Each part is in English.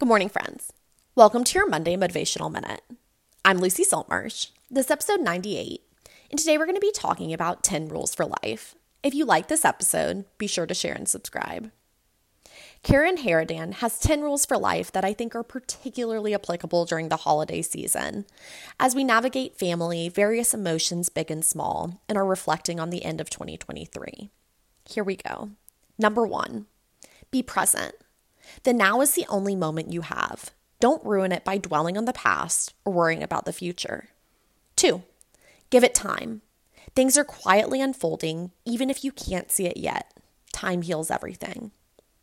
Good morning, friends. Welcome to your Monday Motivational Minute. I'm Lucy Saltmarsh. This is episode 98, and today we're going to be talking about 10 rules for life. If you like this episode, be sure to share and subscribe. Karin Hadadan has 10 rules for life that I think are particularly applicable during the holiday season as we navigate family, various emotions, big and small, and are reflecting on the end of 2023. Here we go. Number one, be present. The now is the only moment you have. Don't ruin it by dwelling on the past or worrying about the future. Two, give it time. Things are quietly unfolding, even if you can't see it yet. Time heals everything.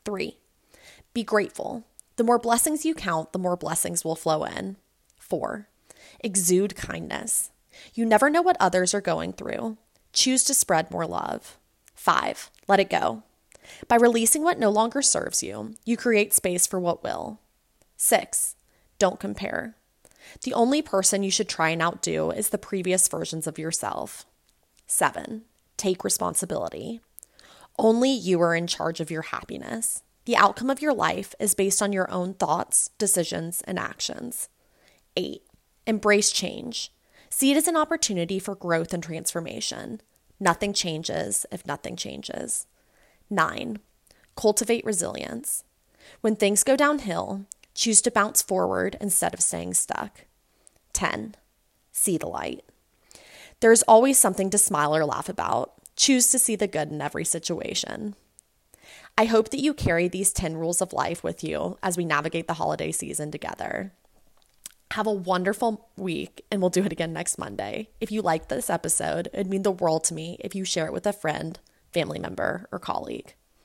Three, be grateful. The more blessings you count, the more blessings will flow in. Four, exude kindness. You never know what others are going through. Choose to spread more love. Five, let it go. By releasing what no longer serves you, you create space for what will. Six, don't compare. The only person you should try and outdo is the previous versions of yourself. Seven, take responsibility. Only you are in charge of your happiness. The outcome of your life is based on your own thoughts, decisions, and actions. Eight, embrace change. See it as an opportunity for growth and transformation. Nothing changes if nothing changes. Nine, cultivate resilience. When things go downhill, choose to bounce forward instead of staying stuck. 10, see the light. There's always something to smile or laugh about. Choose to see the good in every situation. I hope that you carry these 10 rules of life with you as we navigate the holiday season together. Have a wonderful week, and we'll do it again next Monday. If you like this episode, it'd mean the world to me if you share it with a friend family member, or colleague.